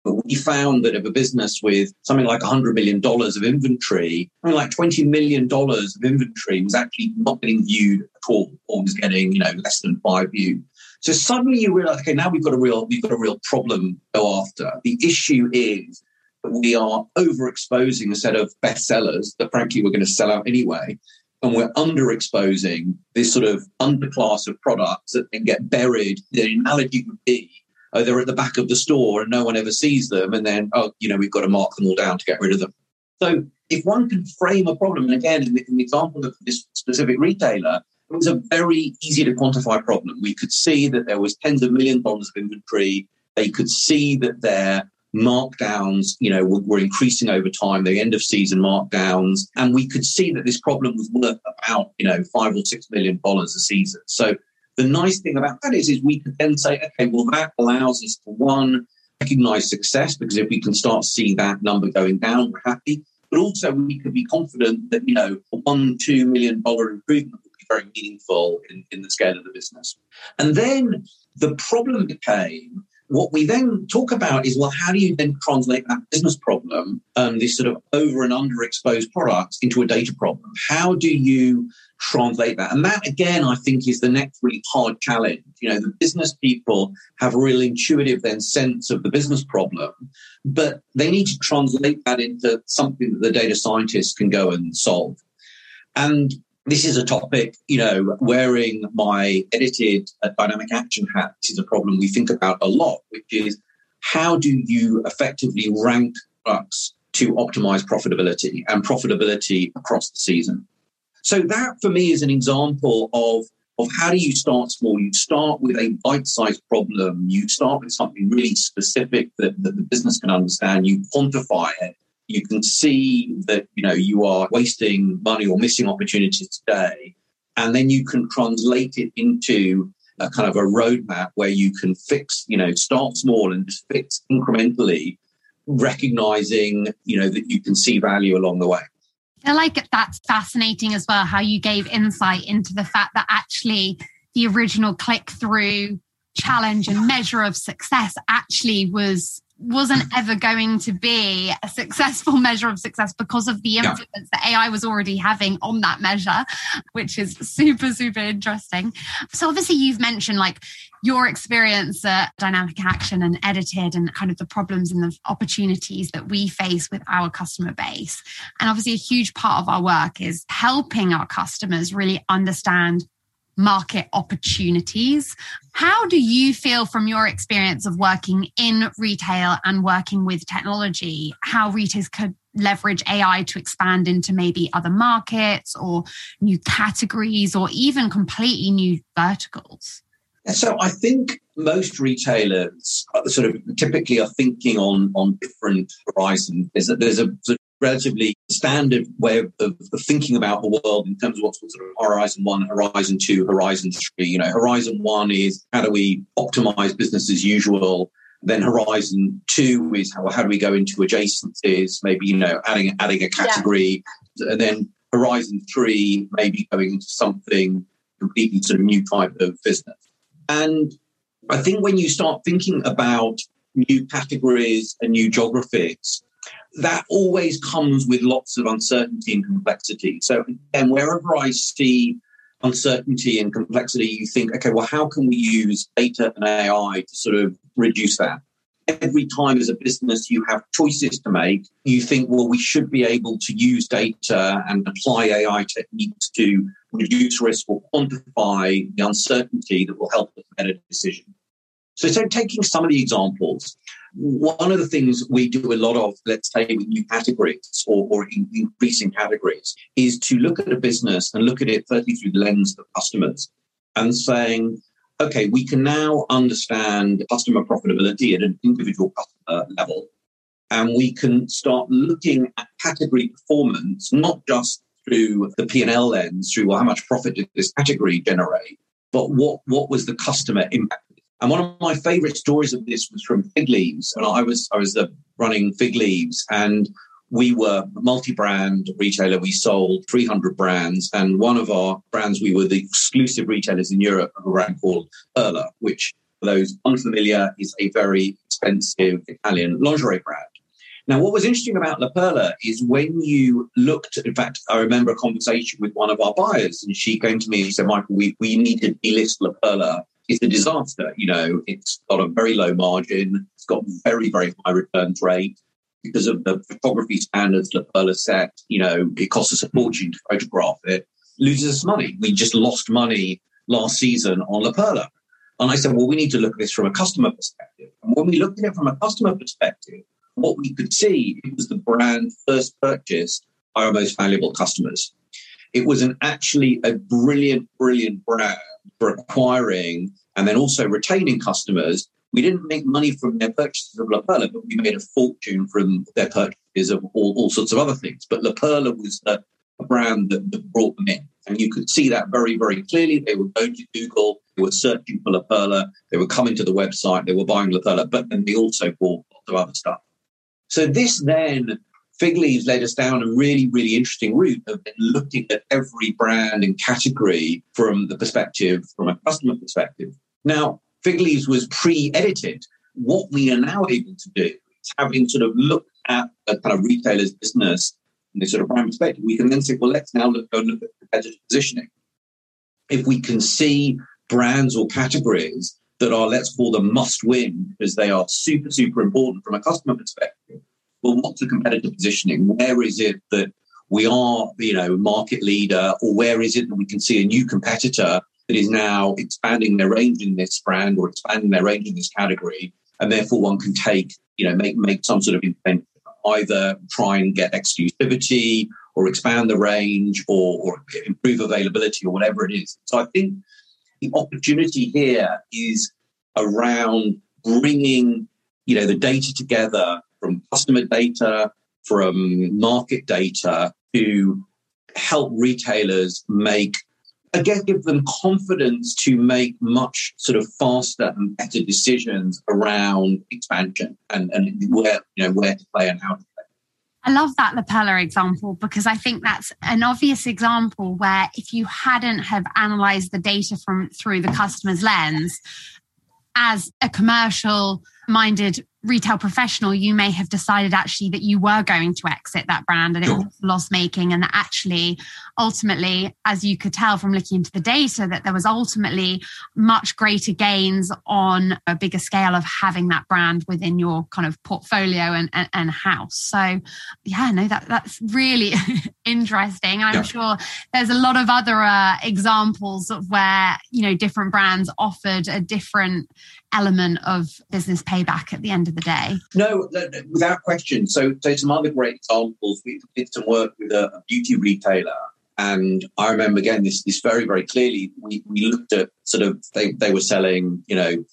B: But we found that if a business with something like $100 million of inventory, something like $20 million of inventory was actually not getting viewed at all, or was getting, you know, less than five views. So suddenly you realize, okay, now we've got a real, we've got a real problem to go after. The issue is that we are overexposing a set of bestsellers that frankly we're going to sell out anyway. And we're underexposing this sort of underclass of products that can get buried. The analogy would be, oh, they're at the back of the store and no one ever sees them. And then, oh, you know, we've got to mark them all down to get rid of them. So if one can frame a problem, and again, in the, in the example of this specific retailer, it was a very easy to quantify problem. We could see that there was tens of million dollars of inventory. They could see that their markdowns, you know, were, were, increasing over time, the end of season markdowns. And we could see that this problem was worth about, you know, five or six million dollars a season. So the nice thing about that is, is we could then say, okay, well, that allows us to one, recognize success because if we can start seeing that number going down, we're happy. But also we could be confident that, you know, a one, two million dollar improvement would be very meaningful in, in the scale of the business. And then the problem became what we then talk about is well, how do you then translate that business problem, um, this sort of over and underexposed products, into a data problem? How do you translate that? And that, again, I think is the next really hard challenge. You know, the business people have a real intuitive then sense of the business problem, but they need to translate that into something that the data scientists can go and solve. And this is a topic, you know, wearing my edited uh, DynamicAction hat is a problem we think about a lot, which is how do you effectively rank products to optimize profitability and profitability across the season? So that for me is an example of of how do you start small? You start with a bite-sized problem. You start with something really specific that, that the business can understand. You quantify it you can see that you know you are wasting money or missing opportunities today. And then you can translate it into a kind of a roadmap where you can fix you know start small and just fix incrementally recognizing you know that you can see value along the way.
A: I like that's fascinating as well how you gave insight into the fact that actually the original click through challenge and measure of success actually was wasn't ever going to be a successful measure of success because of the influence yeah. that AI was already having on that measure, which is super, super interesting. So, obviously, you've mentioned like your experience at DynamicAction and edited and kind of the problems and the opportunities that we face with our customer base. And obviously, a huge part of our work is helping our customers really understand market opportunities. How do you feel from your experience of working in retail and working with technology, how retailers could leverage AI to expand into maybe other markets or new categories or even completely new verticals?
B: So I think most retailers uh, sort of typically are thinking on on different horizons. There's a, there's a relatively standard way of, of, of, thinking about the world in terms of what's sort of horizon one, horizon two, horizon three. You know, horizon one is how do we optimize business as usual? Then horizon two is how, how do we go into adjacencies, maybe, you know, adding, adding a category. Yeah. And then horizon three, maybe going into something completely sort of new type of business. And I think when you start thinking about new categories and new geographies, that always comes with lots of uncertainty and complexity. So, and wherever I see uncertainty and complexity, you think, okay, well, how can we use data and AI to sort of reduce that? Every time as a business you have choices to make, you think, well, we should be able to use data and apply AI techniques to reduce risk or quantify the uncertainty that will help us make a decision. So, so taking some of the examples, one of the things we do a lot of, let's say with new categories or, or increasing categories, is to look at a business and look at it firstly through the lens of customers and saying, okay, we can now understand customer profitability at an individual customer level. And we can start looking at category performance, not just through the P&L lens, through well, how much profit did this category generate, but what, what was the customer impact and one of my favorite stories of this was from Figleaves. And I was I was uh, running Figleaves, and we were a multi-brand retailer. We sold 300 brands, and one of our brands, we were the exclusive retailers in Europe of a brand called Perla, which, for those unfamiliar, is a very expensive Italian lingerie brand. Now, what was interesting about La Perla is when you looked, in fact, I remember a conversation with one of our buyers, and she came to me and said, Michael, we, we need to delist La Perla it's a disaster. You know, it's got a very low margin. It's got very, very high returns rate because of the photography standards La Perla set. You know, it costs us a fortune to photograph it. Loses us money. We just lost money last season on La Perla. And I said, well, we need to look at this from a customer perspective. And when we looked at it from a customer perspective, what we could see it was the brand first purchased by our most valuable customers. It was an actually a brilliant, brilliant brand for acquiring and then also retaining customers. We didn't make money from their purchases of La Perla, but we made a fortune from their purchases of all, all sorts of other things. But La Perla was a, a brand that, that, brought them in. And you could see that very, very clearly. They were going to Google, they were searching for La Perla, they were coming to the website, they were buying La Perla, but then they also bought lots of other stuff. So this then Figleaves led us down a really, really interesting route of looking at every brand and category from the perspective, from a customer perspective. Now, Figleaves was pre-edited. What we are now able to do is having sort of looked at a kind of retailer's business from this sort of brand perspective, we can then say, well, let's now look, go look at competitive positioning. If we can see brands or categories that are, let's call them must win because they are super, super important from a customer perspective, well, what's the competitive positioning? Where is it that we are, you know, market leader, or where is it that we can see a new competitor that is now expanding their range in this brand or expanding their range in this category, and therefore one can take, you know, make make some sort of intent, either try and get exclusivity or expand the range or, or improve availability or whatever it is. So I think the opportunity here is around bringing, you know, the data together from customer data, from market data to help retailers make again give them confidence to make much sort of faster and better decisions around expansion and, and where you know where to play and how to play.
A: I love that La Perla example because I think that's an obvious example where if you hadn't have analyzed the data from through the customer's lens as a commercial minded retail professional, you may have decided actually that you were going to exit that brand and it was loss making, and that actually, ultimately, as you could tell from looking into the data, that there was ultimately much greater gains on a bigger scale of having that brand within your kind of portfolio and, and, and house. So, yeah, no, that that's really interesting. I'm yeah. sure there's a lot of other uh, examples of where you know different brands offered a different element of business payback at the end of the day.
B: No, without question. So, so some other great examples. We did some work with a, a beauty retailer. And I remember again this this very very clearly. We, we looked at sort of they, they were selling you know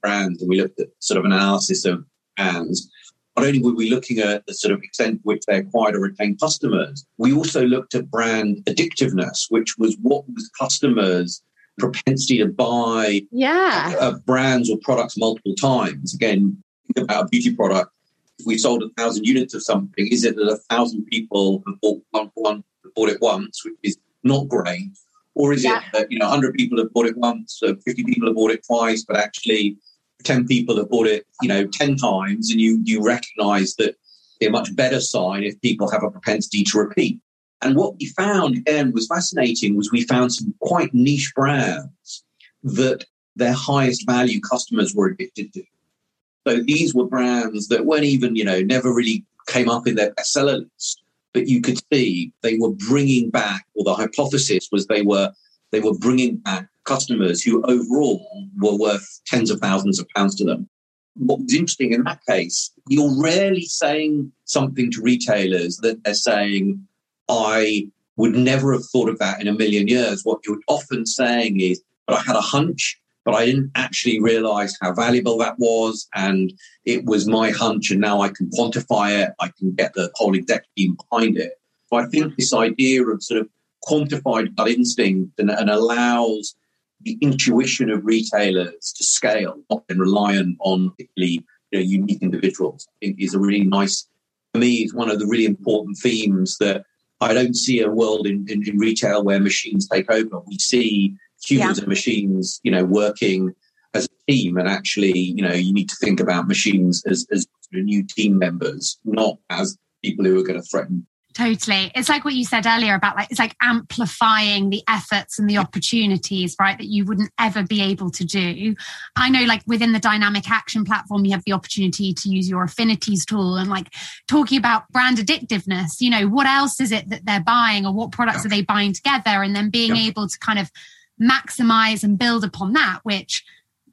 B: brands, and we looked at sort of an analysis of brands. not only were we looking at the sort of extent to which they acquired or retained customers, we also looked at brand addictiveness, which was what was customers' propensity to buy
A: yeah.
B: uh, brands or products multiple times. Again, think about a beauty product. If we sold a thousand units of something, is it that a thousand people have bought one, one bought it once, which is not great? Or is yeah. it that, you know, 100 people have bought it once, so 50 people have bought it twice, but actually 10 people have bought it, you know, 10 times, and you, you recognize that they're a much better sign if people have a propensity to repeat. And what we found again was fascinating was we found some quite niche brands that their highest value customers were addicted to. So these were brands that weren't even, you know, never really came up in their bestseller list, but you could see they were bringing back, or the hypothesis was they were they were bringing back customers who overall were worth tens of thousands of pounds to them. What was interesting in that case, you're rarely saying something to retailers that they're saying, I would never have thought of that in a million years. What you're often saying is, but I had a hunch, but I didn't actually realize how valuable that was. And it was my hunch, and now I can quantify it. I can get the whole exec team behind it. So I think this idea of sort of quantified gut instinct and, and allows the intuition of retailers to scale, not been reliant on particularly you know, unique individuals, I think is a really nice, for me, it's one of the really important themes that I don't see a world in, in, in retail where machines take over. We see humans yeah. and machines, you know, working as a team. And actually, you know, you need to think about machines as, as new team members, not as people who are going to threaten
A: Totally. It's like what you said earlier about like, it's like amplifying the efforts and the opportunities, right? That you wouldn't ever be able to do. I know like within the DynamicAction platform, you have the opportunity to use your affinities tool and like talking about brand addictiveness, you know, what else is it that they're buying or what products yeah. are they buying together? And then being yeah. able to kind of maximize and build upon that, which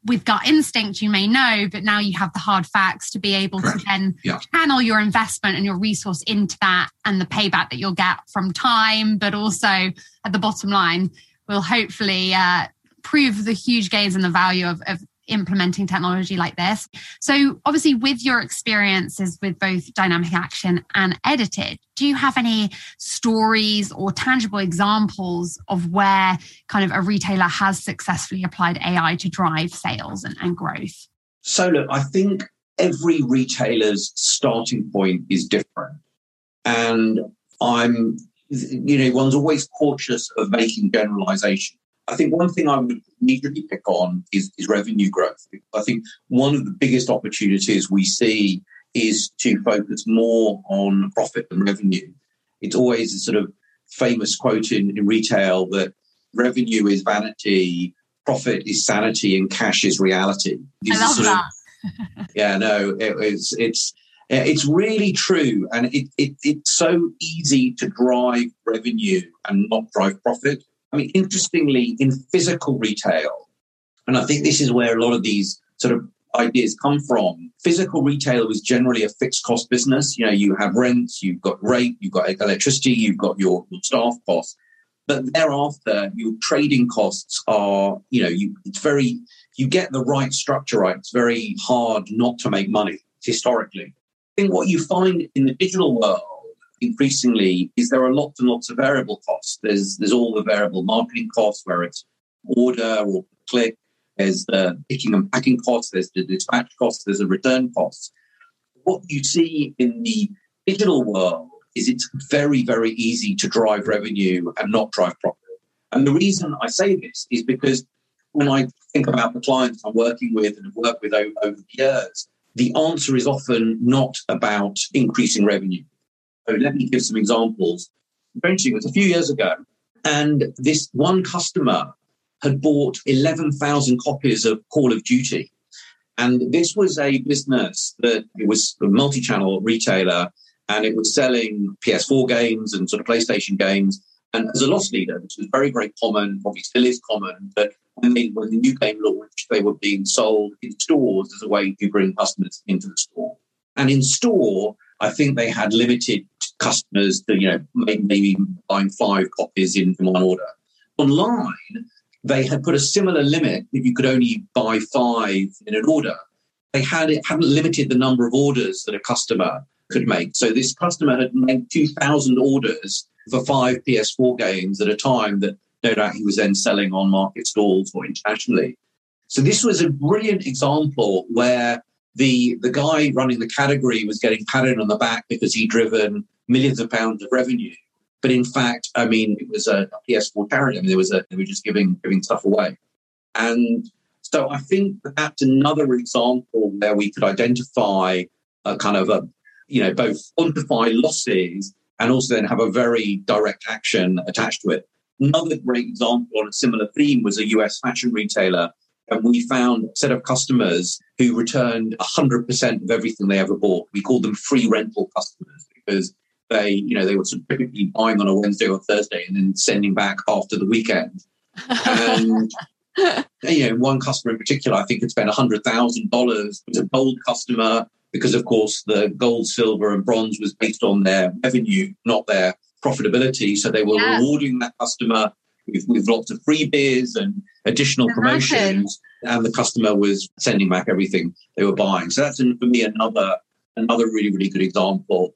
A: with gut instinct you may know but now you have the hard facts to be able Correct. to then yeah. channel your investment and your resource into that and the payback that you'll get from time but also at the bottom line will hopefully uh, prove the huge gains and the value of, of implementing technology like this. So, obviously, with your experiences with both DynamicAction and edited, do you have any stories or tangible examples of where kind of a retailer has successfully applied AI to drive sales and, and growth?
B: So, look, I think every retailer's starting point is different. And I'm, you know, one's always cautious of making generalizations. I think one thing I would immediately pick on is, is revenue growth. I think one of the biggest opportunities we see is to focus more on profit and revenue. It's always a sort of famous quote in, in retail that revenue is vanity, profit is sanity, and cash is reality.
A: These I love that.
B: Of, yeah, no, it, it's it's it's really true, and it, it it's so easy to drive revenue and not drive profit. I mean, interestingly, in physical retail, and I think this is where a lot of these sort of ideas come from. Physical retail is generally a fixed cost business. You know, you have rents, you've got rate, you've got electricity, you've got your, your staff costs. But thereafter, your trading costs are, you know, you, it's very, you get the right structure right. It's very hard not to make money historically. I think what you find in the digital world increasingly is there are lots and lots of variable costs. There's there's all the variable marketing costs where it's order or click. There's the picking and packing costs. There's the dispatch costs. There's the return costs. What you see in the digital world is it's very very easy to drive revenue and not drive profit. And the reason I say this is because when I think about the clients I'm working with and have worked with over, over the years, the answer is often not about increasing revenue let me give some examples. Eventually, it was a few years ago, and this one customer had bought 11,000 copies of Call of Duty. And this was a business that it was a multi channel retailer and it was selling PS4 games and sort of PlayStation games. And as a loss leader, which was very, very common, probably still is common, that when, they, when the new game launched, they were being sold in stores as a way to bring customers into the store. And in store, I think they had limited customers to, you know, maybe buying five copies in one order. Online, they had put a similar limit that you could only buy five in an order. they had it hadn't limited the number of orders that a customer could make. So this customer had made 2,000 orders for five PS4 games at a time that no doubt he was then selling on market stalls or internationally. So this was a brilliant example where the the guy running the category was getting patted on the back because he'd driven millions of pounds of revenue. But in fact, I mean, it was a, PS4 charity. I mean, there was a they were just giving giving stuff away, and so I think that's another example where we could identify a kind of a you know both quantify losses and also then have a very direct action attached to it. Another great example on a similar theme was a US fashion retailer. And we found a set of customers who returned 100% of everything they ever bought. We called them free rental customers because they, you know, they were sort of typically buying on a Wednesday or Thursday and then sending back after the weekend. And you know, one customer in particular, I think had spent $100,000. It was a gold customer because, of course, the gold, silver, and bronze was based on their revenue, not their profitability. So they were yeah. rewarding that customer with, with, lots of free beers and additional promotions, and the customer was sending back everything they were buying. So that's for me another another really really good example.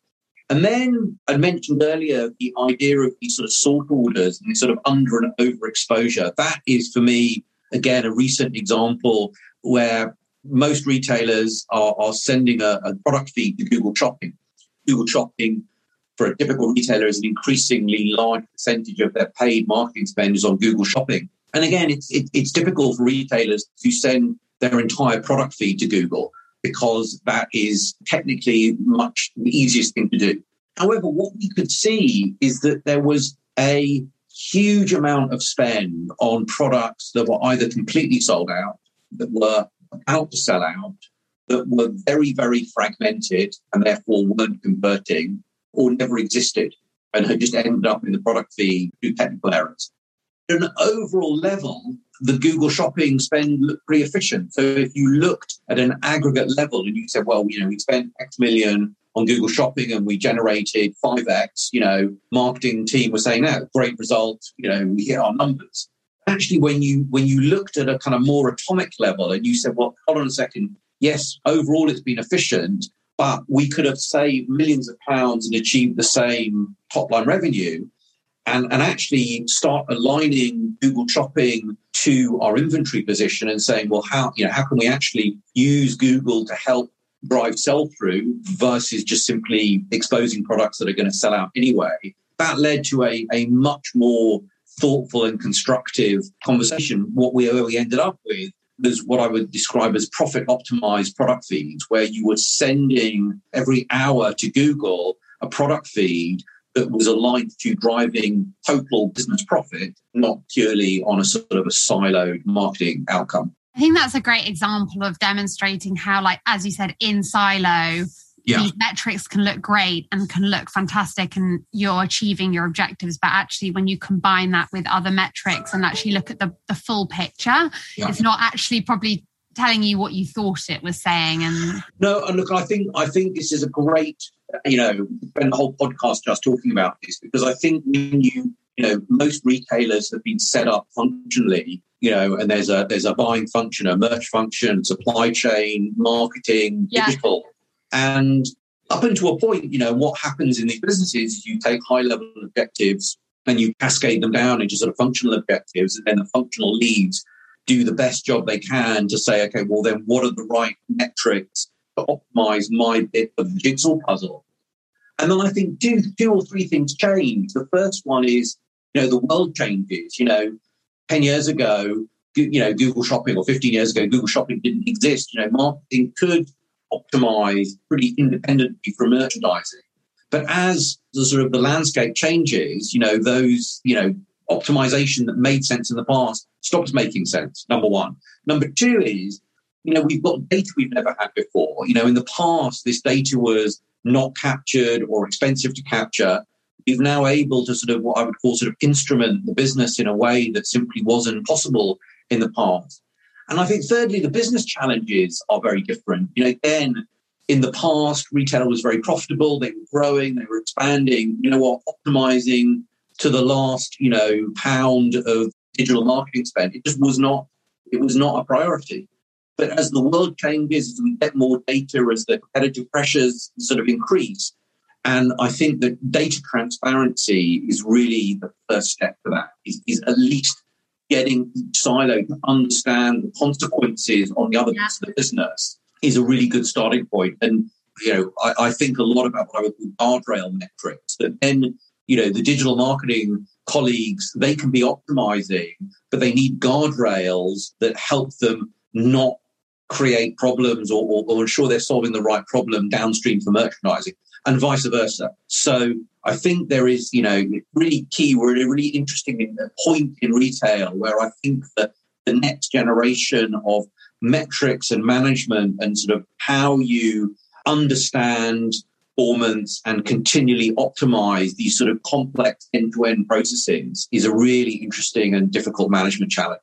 B: And then I mentioned earlier the idea of these sort of sort orders and sort of under and over exposure. That is for me again a recent example where most retailers are, are sending a, a product feed to Google Shopping. Google Shopping for a typical retailer is an increasingly large percentage of their paid marketing spend is on Google Shopping. And again, it's it, it's typical for retailers to send their entire product feed to Google because that is technically much the easiest thing to do. However, what we could see is that there was a huge amount of spend on products that were either completely sold out, that were about to sell out, that were very, very fragmented and therefore weren't converting or never existed and had just ended up in the product feed through technical errors. At an overall level, the Google shopping spend looked pretty efficient. So if you looked at an aggregate level and you said, well, you know, we spent X million on Google shopping and we generated 5X, you know, marketing team was saying, that great result, you know, we hit our numbers. Actually, when you when you looked at a kind of more atomic level and you said, well, hold on a second, yes, overall it's been efficient, but we could have saved millions of pounds and achieved the same top line revenue and, and actually start aligning Google Shopping to our inventory position and saying, well, how, you know, how can we actually use Google to help drive sell through versus just simply exposing products that are going to sell out anyway? That led to a, a much more thoughtful and constructive conversation. What we, we ended up with was what I would describe as profit optimized product feeds, where you were sending every hour to Google a product feed that was aligned to driving total business profit, not purely on a sort of a siloed marketing outcome.
A: I think that's a great example of demonstrating how, like, as you said, in silo, yeah. these metrics can look great and can look fantastic and you're achieving your objectives. But actually, when you combine that with other metrics and actually look at the, the full picture, yeah. it's not actually probably telling you what you thought it was saying. And
B: no, and look, I think I think this is a great, you know, spend the whole podcast just talking about this because I think when you you know most retailers have been set up functionally you know and there's a there's a buying function a merch function supply chain marketing yeah. digital and up until a point, you know, what happens in these businesses is you take high level objectives and you cascade them down into sort of functional objectives, and then the functional leads do the best job they can to say, okay, well, then what are the right metrics to optimize my bit of the jigsaw puzzle? And then I think two, two or three things change. The first one is, you know, the world changes. You know, 10 years ago, you know, Google Shopping or 15 years ago, Google Shopping didn't exist. You know, marketing could optimize pretty independently from merchandising. But as the sort of the landscape changes, you know, those, you know, optimization that made sense in the past stops making sense, number one. Number two is, you know, we've got data we've never had before. You know, in the past, this data was not captured or expensive to capture. We've now able to sort of what I would call sort of instrument the business in a way that simply wasn't possible in the past. And I think thirdly, the business challenges are very different. You know, again, in the past, retail was very profitable. They were growing, they were expanding. You know what? Optimizing to the last, you know, pound of digital marketing spend. It just was not. It was not a priority. But as the world changes, as we get more data, as the competitive pressures sort of increase, and I think that data transparency is really the first step to that, is, is at least getting each silo to understand the consequences on the other yeah. of the business is a really good starting point. And, you know, I, I think a lot about what I would call guardrail metrics that then, you know, the digital marketing colleagues, they can be optimizing, but they need guardrails that help them not create problems or, or, or ensure they're solving the right problem downstream for merchandising and vice versa. So I think there is, you know, really key. We're at a really interesting point in retail where I think that the next generation of metrics and management and sort of how you understand performance and continually optimize these sort of complex end-to-end processes is a really interesting and difficult management challenge.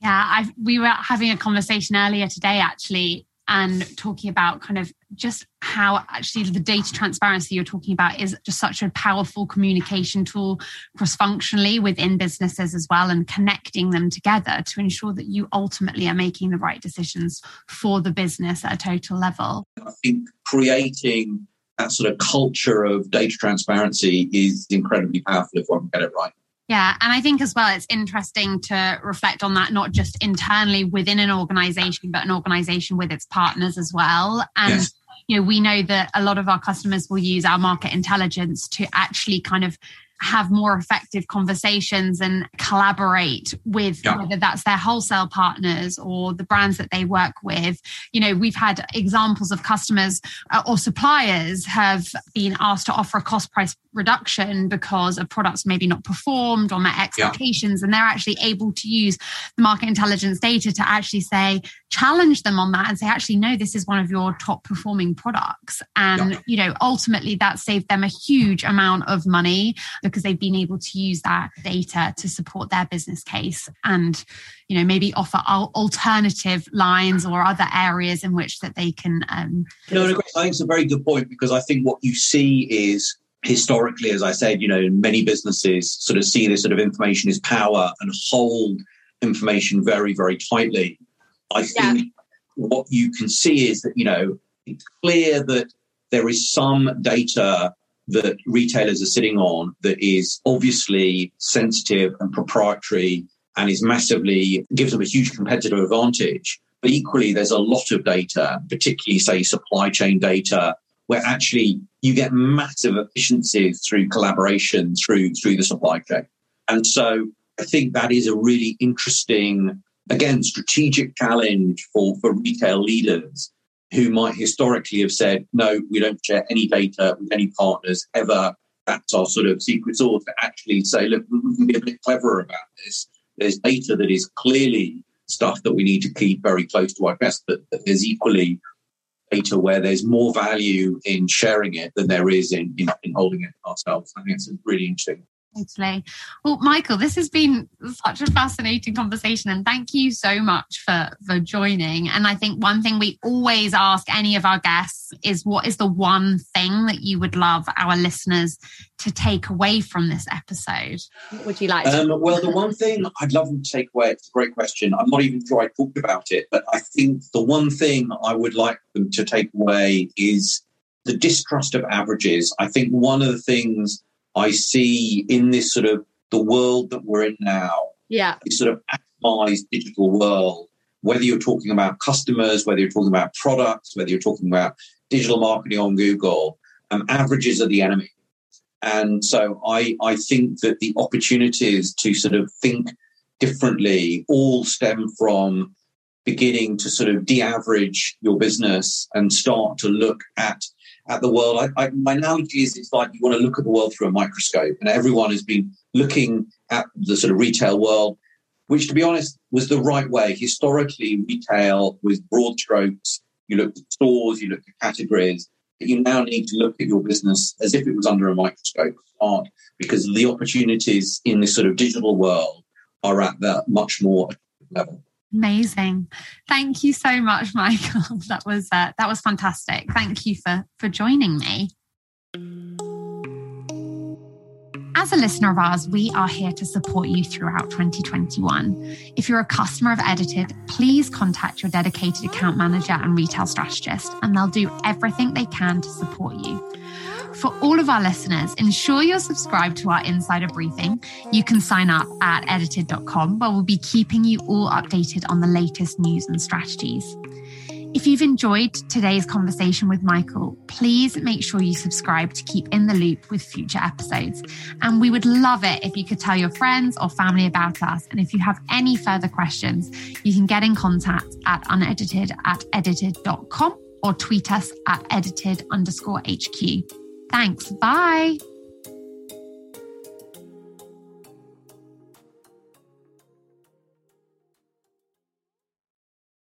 A: Yeah, I've, we were having a conversation earlier today actually and talking about kind of just how actually the data transparency you're talking about is just such a powerful communication tool cross functionally within businesses as well and connecting them together to ensure that you ultimately are making the right decisions for the business at a total level.
B: I think creating that sort of culture of data transparency is incredibly powerful if one can get it right.
A: Yeah. And I think as well, it's interesting to reflect on that, not just internally within an organization, but an organization with its partners as well. And, yes. you know, we know that a lot of our customers will use our market intelligence to actually kind of have more effective conversations and collaborate with yeah. whether that's their wholesale partners or the brands that they work with. You know, we've had examples of customers uh, or suppliers have been asked to offer a cost price reduction because of products maybe not performed or met expectations. Yeah. And they're actually able to use the market intelligence data to actually say, challenge them on that and say, actually, no, this is one of your top performing products. And, yeah. you know, ultimately that saved them a huge amount of money because they've been able to use that data to support their business case and you know maybe offer alternative lines or other areas in which that they can um
B: no, no i think it's a very good point because i think what you see is historically as i said you know many businesses sort of see this sort of information as power and hold information very very tightly i think what you can see is that you know it's clear that there is some data that retailers are sitting on that is obviously sensitive and proprietary and is massively gives them a huge competitive advantage. But equally, there's a lot of data, particularly say supply chain data, where actually you get massive efficiencies through collaboration through through the supply chain. And so I think that is a really interesting, again, strategic challenge for, for retail leaders who might historically have said, no, we don't share any data with any partners ever. That's our sort of secret sauce to actually say, look, we can be a bit cleverer about this. There's data that is clearly stuff that we need to keep very close to our chest, but, there's equally data where there's more value in sharing it than there is in, in, in holding it ourselves. I think it's a really interesting.
A: Totally. Well, Michael, this has been such a fascinating conversation, and thank you so much for for joining. And I think one thing we always ask any of our guests is, what is the one thing that you would love our listeners to take away from this episode? What would you like?
B: Um, well, the one thing I'd love them to take away. It's a great question. I'm not even sure I talked about it, but I think the one thing I would like them to take away is the distrust of averages. I think one of the things I see in this sort of the world that we're in now,
A: yeah,
B: this sort of atomized digital world, whether you're talking about customers, whether you're talking about products, whether you're talking about digital marketing on Google, um, averages are the enemy. And so I, I think that the opportunities to sort of think differently all stem from beginning to sort of de-average your business and start to look at at the world. I, I, my analogy is it's like you want to look at the world through a microscope, and everyone has been looking at the sort of retail world, which, to be honest, was the right way. Historically, retail was broad strokes. You looked at stores, you looked at categories. But you now need to look at your business as if it was under a microscope, because the opportunities in this sort of digital world are at that much more level.
A: Amazing. Thank you so much, Michael. That was uh, that was fantastic. Thank you for for joining me. As a listener of ours, we are here to support you throughout 2021. If you're a customer of Edited, please contact your dedicated account manager and retail strategist, and they'll do everything they can to support you. For all of our listeners, ensure you're subscribed to our insider briefing. You can sign up at edited.com, where we'll be keeping you all updated on the latest news and strategies. If you've enjoyed today's conversation with Michael, please make sure you subscribe to keep in the loop with future episodes. And we would love it if you could tell your friends or family about us. And if you have any further questions, you can get in contact at unedited at edited.com or tweet us at edited underscore HQ. Thanks. Bye.